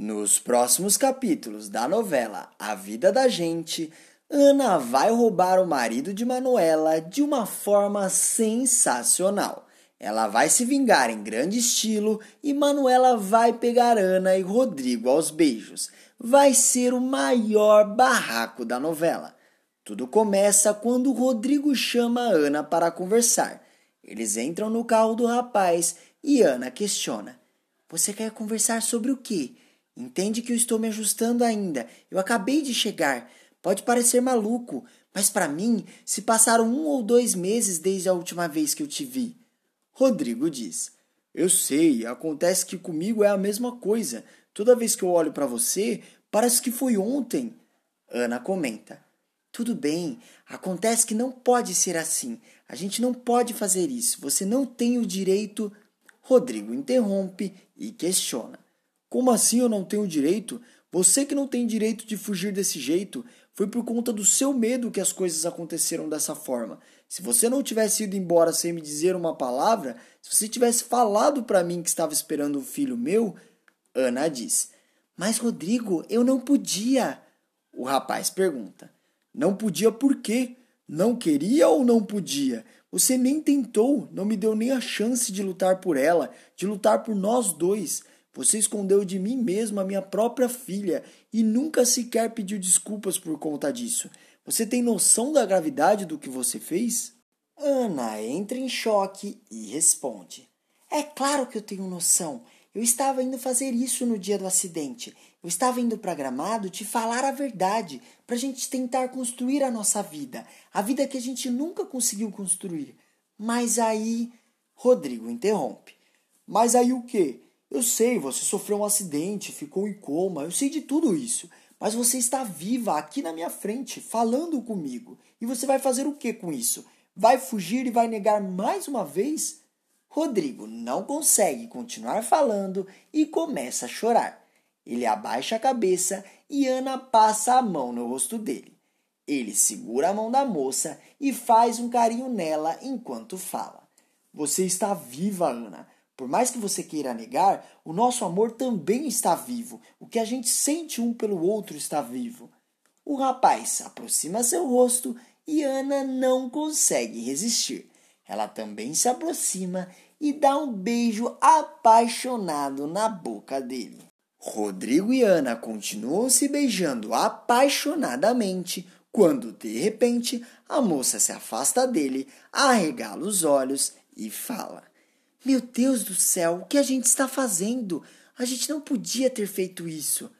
Nos próximos capítulos da novela A Vida da Gente, Ana vai roubar o marido de Manuela de uma forma sensacional. Ela vai se vingar em grande estilo e Manuela vai pegar Ana e Rodrigo aos beijos. Vai ser o maior barraco da novela. Tudo começa quando Rodrigo chama Ana para conversar. Eles entram no carro do rapaz e Ana questiona: Você quer conversar sobre o quê? Entende que eu estou me ajustando ainda. Eu acabei de chegar. Pode parecer maluco, mas para mim se passaram um ou dois meses desde a última vez que eu te vi. Rodrigo diz: Eu sei, acontece que comigo é a mesma coisa. Toda vez que eu olho para você, parece que foi ontem. Ana comenta: Tudo bem, acontece que não pode ser assim. A gente não pode fazer isso. Você não tem o direito. Rodrigo interrompe e questiona: Como assim eu não tenho direito? Você que não tem direito de fugir desse jeito. Foi por conta do seu medo que as coisas aconteceram dessa forma. Se você não tivesse ido embora sem me dizer uma palavra, se você tivesse falado para mim que estava esperando um filho meu, Ana diz: Mas Rodrigo, eu não podia. O rapaz pergunta: Não podia por quê? Não queria ou não podia? Você nem tentou, não me deu nem a chance de lutar por ela, de lutar por nós dois. Você escondeu de mim mesmo a minha própria filha e nunca sequer pediu desculpas por conta disso. Você tem noção da gravidade do que você fez? Ana entra em choque e responde: É claro que eu tenho noção. Eu estava indo fazer isso no dia do acidente. Eu estava indo para Gramado te falar a verdade, para a gente tentar construir a nossa vida, a vida que a gente nunca conseguiu construir. Mas aí. Rodrigo interrompe. Mas aí o quê? Eu sei, você sofreu um acidente, ficou em coma, eu sei de tudo isso. Mas você está viva aqui na minha frente, falando comigo. E você vai fazer o que com isso? Vai fugir e vai negar mais uma vez? Rodrigo não consegue continuar falando e começa a chorar. Ele abaixa a cabeça e Ana passa a mão no rosto dele. Ele segura a mão da moça e faz um carinho nela enquanto fala. Você está viva, Ana. Por mais que você queira negar, o nosso amor também está vivo. O que a gente sente um pelo outro está vivo. O rapaz aproxima seu rosto e Ana não consegue resistir. Ela também se aproxima e dá um beijo apaixonado na boca dele. Rodrigo e Ana continuam se beijando apaixonadamente quando, de repente, a moça se afasta dele, arregala os olhos e fala: meu Deus do céu, o que a gente está fazendo? A gente não podia ter feito isso.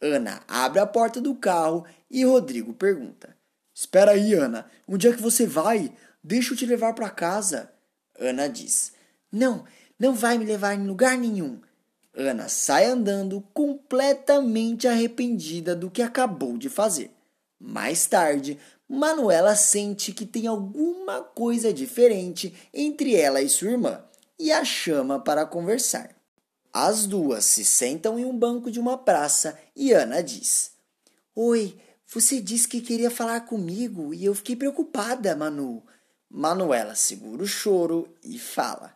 Ana abre a porta do carro e Rodrigo pergunta: Espera aí, Ana, onde é que você vai? Deixa eu te levar para casa. Ana diz: Não, não vai me levar em lugar nenhum. Ana sai andando completamente arrependida do que acabou de fazer. Mais tarde, Manuela sente que tem alguma coisa diferente entre ela e sua irmã e a chama para conversar. As duas se sentam em um banco de uma praça e Ana diz: Oi, você disse que queria falar comigo e eu fiquei preocupada, Manu. Manuela segura o choro e fala: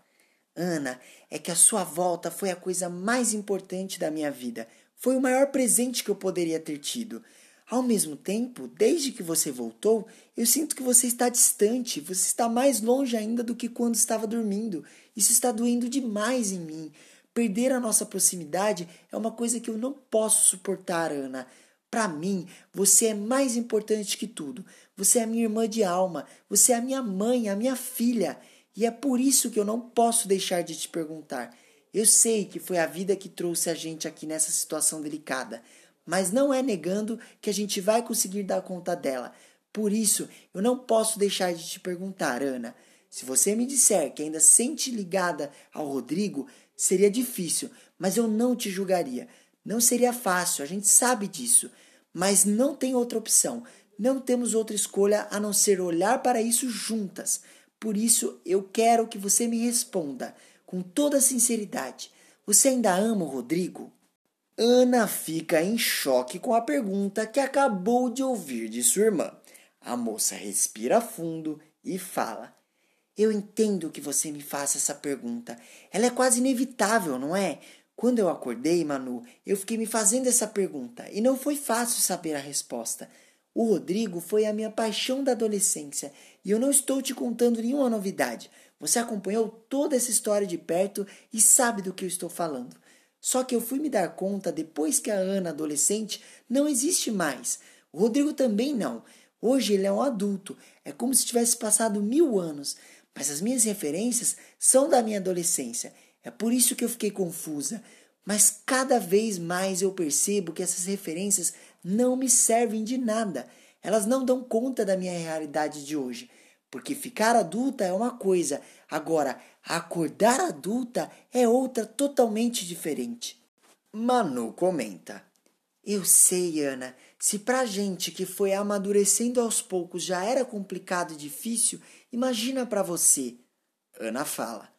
Ana, é que a sua volta foi a coisa mais importante da minha vida. Foi o maior presente que eu poderia ter tido. Ao mesmo tempo, desde que você voltou, eu sinto que você está distante, você está mais longe ainda do que quando estava dormindo. Isso está doendo demais em mim. Perder a nossa proximidade é uma coisa que eu não posso suportar, Ana. Para mim, você é mais importante que tudo. Você é a minha irmã de alma, você é a minha mãe, a minha filha. E é por isso que eu não posso deixar de te perguntar. Eu sei que foi a vida que trouxe a gente aqui nessa situação delicada mas não é negando que a gente vai conseguir dar conta dela. Por isso, eu não posso deixar de te perguntar, Ana. Se você me disser que ainda sente ligada ao Rodrigo, seria difícil, mas eu não te julgaria. Não seria fácil, a gente sabe disso. Mas não tem outra opção. Não temos outra escolha a não ser olhar para isso juntas. Por isso, eu quero que você me responda com toda sinceridade. Você ainda ama o Rodrigo? Ana fica em choque com a pergunta que acabou de ouvir de sua irmã. A moça respira fundo e fala: Eu entendo que você me faça essa pergunta. Ela é quase inevitável, não é? Quando eu acordei, Manu, eu fiquei me fazendo essa pergunta e não foi fácil saber a resposta. O Rodrigo foi a minha paixão da adolescência e eu não estou te contando nenhuma novidade. Você acompanhou toda essa história de perto e sabe do que eu estou falando. Só que eu fui me dar conta depois que a Ana, adolescente, não existe mais. O Rodrigo também não. Hoje ele é um adulto. É como se tivesse passado mil anos. Mas as minhas referências são da minha adolescência. É por isso que eu fiquei confusa. Mas cada vez mais eu percebo que essas referências não me servem de nada. Elas não dão conta da minha realidade de hoje. Porque ficar adulta é uma coisa, agora acordar adulta é outra totalmente diferente. Manu comenta: Eu sei, Ana, se pra gente que foi amadurecendo aos poucos já era complicado e difícil, imagina para você. Ana fala: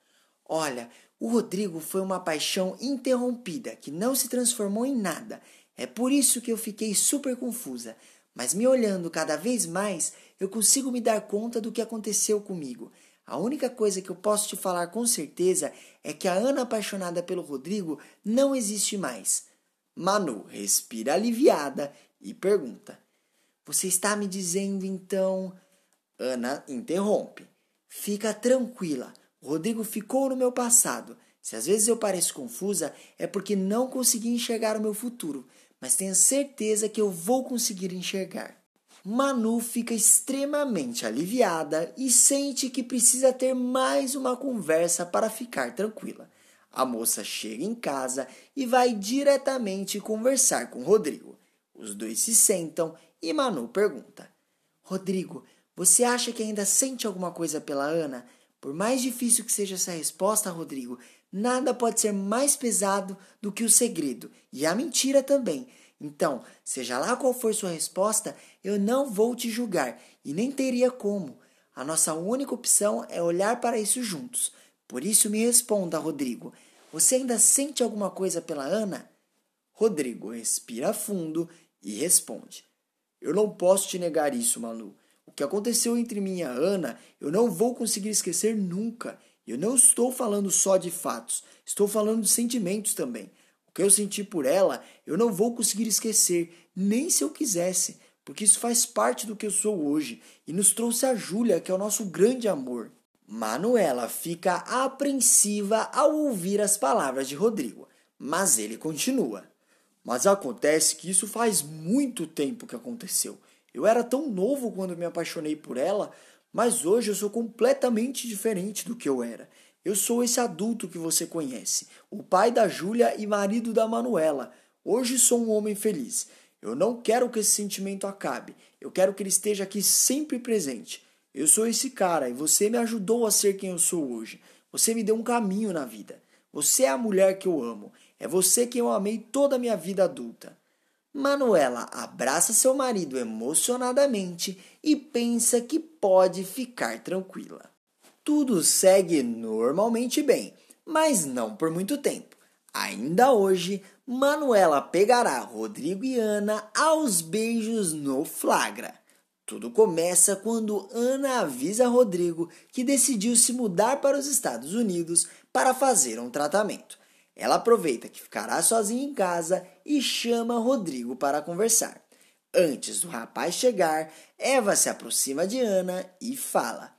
Olha, o Rodrigo foi uma paixão interrompida que não se transformou em nada. É por isso que eu fiquei super confusa. Mas me olhando cada vez mais, eu consigo me dar conta do que aconteceu comigo. A única coisa que eu posso te falar com certeza é que a Ana apaixonada pelo Rodrigo não existe mais. Manu respira aliviada e pergunta: Você está me dizendo então. Ana interrompe: Fica tranquila. Rodrigo ficou no meu passado. Se às vezes eu pareço confusa, é porque não consegui enxergar o meu futuro, mas tenha certeza que eu vou conseguir enxergar. Manu fica extremamente aliviada e sente que precisa ter mais uma conversa para ficar tranquila. A moça chega em casa e vai diretamente conversar com Rodrigo. Os dois se sentam e Manu pergunta: Rodrigo, você acha que ainda sente alguma coisa pela Ana? Por mais difícil que seja essa resposta, Rodrigo, nada pode ser mais pesado do que o segredo e a mentira também. Então, seja lá qual for sua resposta, eu não vou te julgar e nem teria como. A nossa única opção é olhar para isso juntos. Por isso, me responda, Rodrigo: você ainda sente alguma coisa pela Ana? Rodrigo respira fundo e responde: Eu não posso te negar isso, Manu. O que aconteceu entre mim e a Ana, eu não vou conseguir esquecer nunca. Eu não estou falando só de fatos, estou falando de sentimentos também. O que eu senti por ela, eu não vou conseguir esquecer, nem se eu quisesse, porque isso faz parte do que eu sou hoje e nos trouxe a Júlia, que é o nosso grande amor. Manuela fica apreensiva ao ouvir as palavras de Rodrigo, mas ele continua. Mas acontece que isso faz muito tempo que aconteceu. Eu era tão novo quando me apaixonei por ela, mas hoje eu sou completamente diferente do que eu era. Eu sou esse adulto que você conhece, o pai da Júlia e marido da Manuela. Hoje sou um homem feliz. Eu não quero que esse sentimento acabe. Eu quero que ele esteja aqui sempre presente. Eu sou esse cara e você me ajudou a ser quem eu sou hoje. Você me deu um caminho na vida. Você é a mulher que eu amo. É você que eu amei toda a minha vida adulta. Manuela abraça seu marido emocionadamente e pensa que pode ficar tranquila. Tudo segue normalmente bem, mas não por muito tempo. Ainda hoje, Manuela pegará Rodrigo e Ana aos beijos no flagra. Tudo começa quando Ana avisa Rodrigo que decidiu se mudar para os Estados Unidos para fazer um tratamento. Ela aproveita que ficará sozinha em casa e chama Rodrigo para conversar. Antes do rapaz chegar, Eva se aproxima de Ana e fala: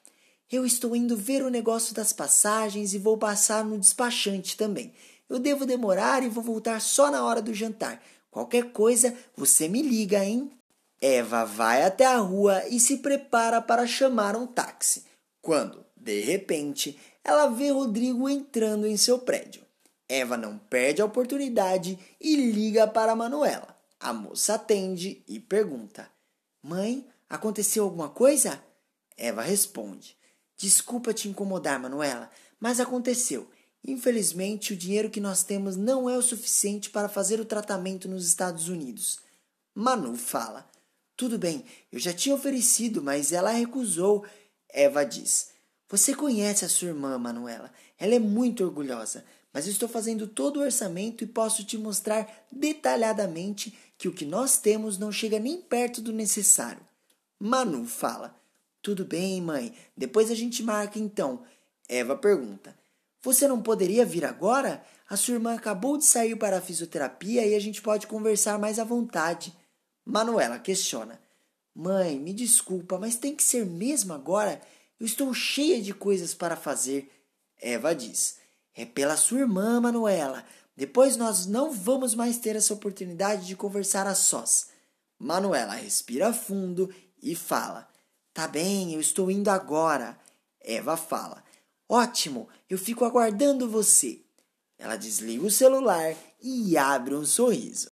Eu estou indo ver o negócio das passagens e vou passar no despachante também. Eu devo demorar e vou voltar só na hora do jantar. Qualquer coisa, você me liga, hein? Eva vai até a rua e se prepara para chamar um táxi. Quando, de repente, ela vê Rodrigo entrando em seu prédio. Eva não perde a oportunidade e liga para Manuela. A moça atende e pergunta: Mãe, aconteceu alguma coisa? Eva responde: Desculpa te incomodar, Manuela, mas aconteceu. Infelizmente, o dinheiro que nós temos não é o suficiente para fazer o tratamento nos Estados Unidos. Manu fala: Tudo bem, eu já tinha oferecido, mas ela recusou. Eva diz: Você conhece a sua irmã, Manuela. Ela é muito orgulhosa mas estou fazendo todo o orçamento e posso te mostrar detalhadamente que o que nós temos não chega nem perto do necessário. Manu fala: Tudo bem, mãe, depois a gente marca então. Eva pergunta: Você não poderia vir agora? A sua irmã acabou de sair para a fisioterapia e a gente pode conversar mais à vontade. Manuela questiona. Mãe, me desculpa, mas tem que ser mesmo agora? Eu estou cheia de coisas para fazer. Eva diz. É pela sua irmã, Manuela. Depois nós não vamos mais ter essa oportunidade de conversar a sós. Manuela respira fundo e fala: Tá bem, eu estou indo agora. Eva fala: Ótimo, eu fico aguardando você. Ela desliga o celular e abre um sorriso.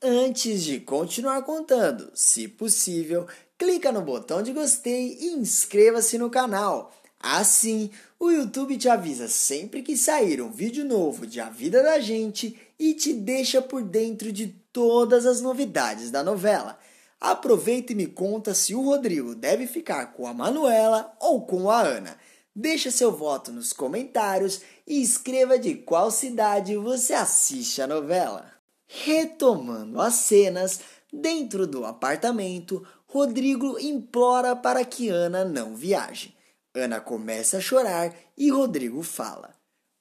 Antes de continuar contando, se possível, clica no botão de gostei e inscreva-se no canal. Assim, o YouTube te avisa sempre que sair um vídeo novo de A Vida da Gente e te deixa por dentro de todas as novidades da novela. Aproveita e me conta se o Rodrigo deve ficar com a Manuela ou com a Ana. Deixa seu voto nos comentários e escreva de qual cidade você assiste a novela. Retomando as cenas, dentro do apartamento, Rodrigo implora para que Ana não viaje. Ana começa a chorar e Rodrigo fala: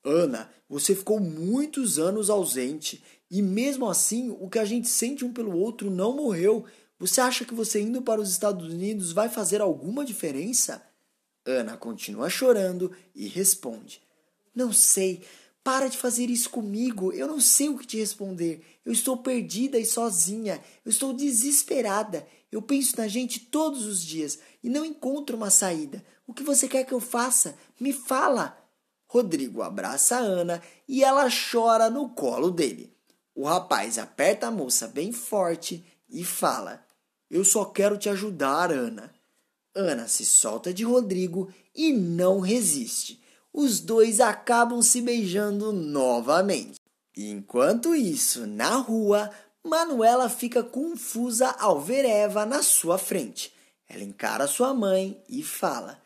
Ana, você ficou muitos anos ausente e mesmo assim o que a gente sente um pelo outro não morreu. Você acha que você indo para os Estados Unidos vai fazer alguma diferença? Ana continua chorando e responde: Não sei. Para de fazer isso comigo. Eu não sei o que te responder. Eu estou perdida e sozinha. Eu estou desesperada. Eu penso na gente todos os dias e não encontro uma saída. O que você quer que eu faça? Me fala. Rodrigo abraça a Ana e ela chora no colo dele. O rapaz aperta a moça bem forte e fala: Eu só quero te ajudar, Ana. Ana se solta de Rodrigo e não resiste. Os dois acabam se beijando novamente. Enquanto isso, na rua, Manuela fica confusa ao ver Eva na sua frente. Ela encara sua mãe e fala: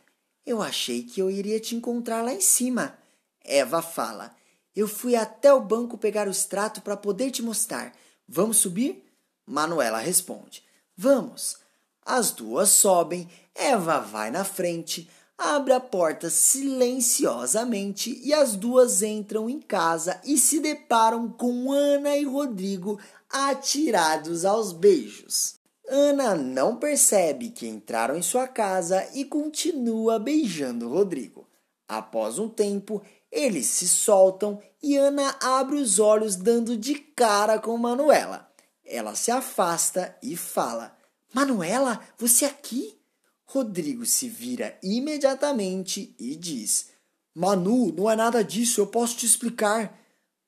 Eu achei que eu iria te encontrar lá em cima. Eva fala: Eu fui até o banco pegar o extrato para poder te mostrar. Vamos subir? Manuela responde: Vamos. As duas sobem, Eva vai na frente, abre a porta silenciosamente e as duas entram em casa e se deparam com Ana e Rodrigo atirados aos beijos. Ana não percebe que entraram em sua casa e continua beijando Rodrigo. Após um tempo, eles se soltam e Ana abre os olhos dando de cara com Manuela. Ela se afasta e fala: Manuela, você aqui? Rodrigo se vira imediatamente e diz: Manu, não é nada disso, eu posso te explicar.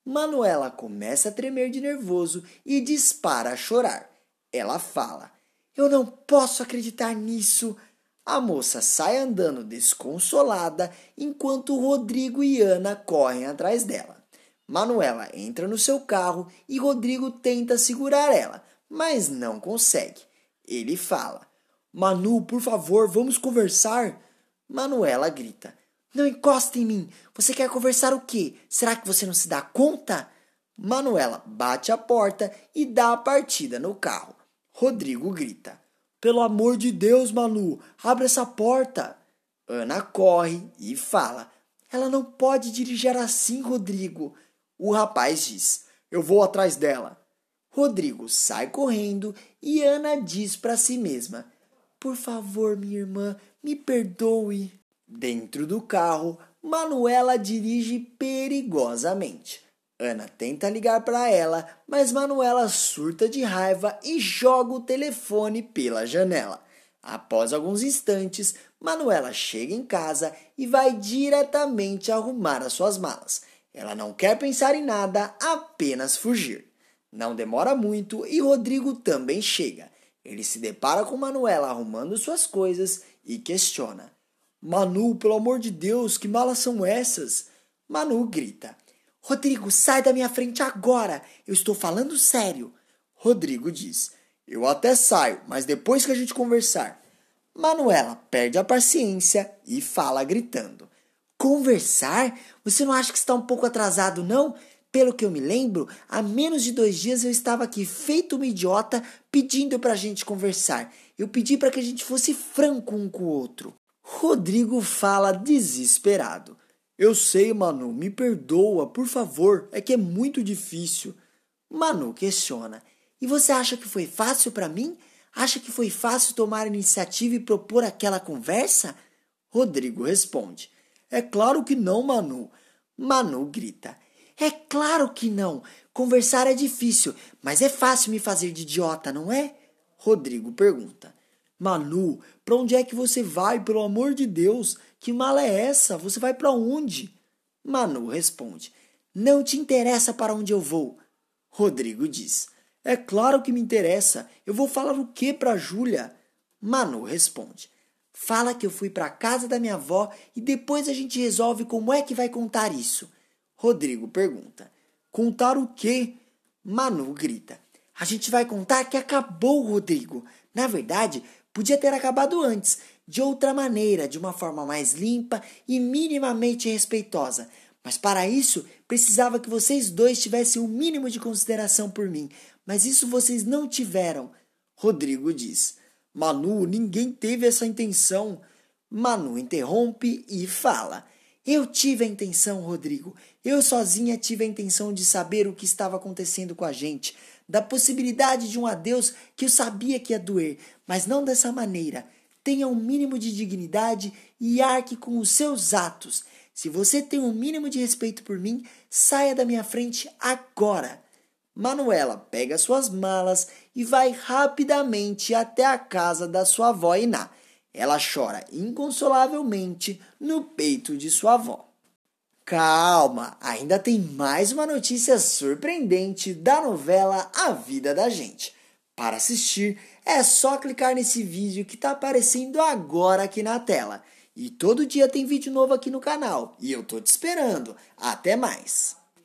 Manuela começa a tremer de nervoso e dispara a chorar. Ela fala: Eu não posso acreditar nisso. A moça sai andando desconsolada enquanto Rodrigo e Ana correm atrás dela. Manuela entra no seu carro e Rodrigo tenta segurar ela, mas não consegue. Ele fala: Manu, por favor, vamos conversar. Manuela grita: Não encosta em mim. Você quer conversar o quê? Será que você não se dá conta? Manuela bate a porta e dá a partida no carro. Rodrigo grita: Pelo amor de Deus, Manu, abre essa porta. Ana corre e fala: Ela não pode dirigir assim, Rodrigo. O rapaz diz: Eu vou atrás dela. Rodrigo sai correndo e Ana diz para si mesma: Por favor, minha irmã, me perdoe. Dentro do carro, Manuela dirige perigosamente. Ana tenta ligar para ela, mas Manuela surta de raiva e joga o telefone pela janela. Após alguns instantes, Manuela chega em casa e vai diretamente arrumar as suas malas. Ela não quer pensar em nada, apenas fugir. Não demora muito e Rodrigo também chega. Ele se depara com Manuela arrumando suas coisas e questiona: Manu, pelo amor de Deus, que malas são essas? Manu grita: Rodrigo, sai da minha frente agora! Eu estou falando sério. Rodrigo diz: Eu até saio, mas depois que a gente conversar. Manuela perde a paciência e fala gritando: Conversar? Você não acha que está um pouco atrasado, não? Pelo que eu me lembro, há menos de dois dias eu estava aqui feito uma idiota pedindo para a gente conversar. Eu pedi para que a gente fosse franco um com o outro. Rodrigo fala desesperado. Eu sei, Manu, me perdoa, por favor, é que é muito difícil. Manu questiona: E você acha que foi fácil para mim? Acha que foi fácil tomar a iniciativa e propor aquela conversa? Rodrigo responde: É claro que não, Manu. Manu grita: É claro que não. Conversar é difícil, mas é fácil me fazer de idiota, não é? Rodrigo pergunta: Manu, para onde é que você vai, pelo amor de Deus? Que mala é essa? Você vai para onde? Manu responde: Não te interessa para onde eu vou. Rodrigo diz: É claro que me interessa. Eu vou falar o que para Júlia? Manu responde: Fala que eu fui para casa da minha avó e depois a gente resolve como é que vai contar isso. Rodrigo pergunta: Contar o quê? Manu grita: A gente vai contar que acabou, Rodrigo. Na verdade, podia ter acabado antes, de outra maneira, de uma forma mais limpa e minimamente respeitosa. Mas para isso, precisava que vocês dois tivessem o um mínimo de consideração por mim. Mas isso vocês não tiveram. Rodrigo diz: Manu, ninguém teve essa intenção. Manu interrompe e fala: Eu tive a intenção, Rodrigo. Eu sozinha tive a intenção de saber o que estava acontecendo com a gente, da possibilidade de um adeus que eu sabia que ia doer, mas não dessa maneira. Tenha um mínimo de dignidade e arque com os seus atos. Se você tem um mínimo de respeito por mim, saia da minha frente agora. Manuela pega suas malas e vai rapidamente até a casa da sua avó Iná. Ela chora inconsolavelmente no peito de sua avó. Calma, ainda tem mais uma notícia surpreendente da novela A Vida da Gente. Para assistir, é só clicar nesse vídeo que está aparecendo agora aqui na tela. E todo dia tem vídeo novo aqui no canal. E eu tô te esperando. Até mais!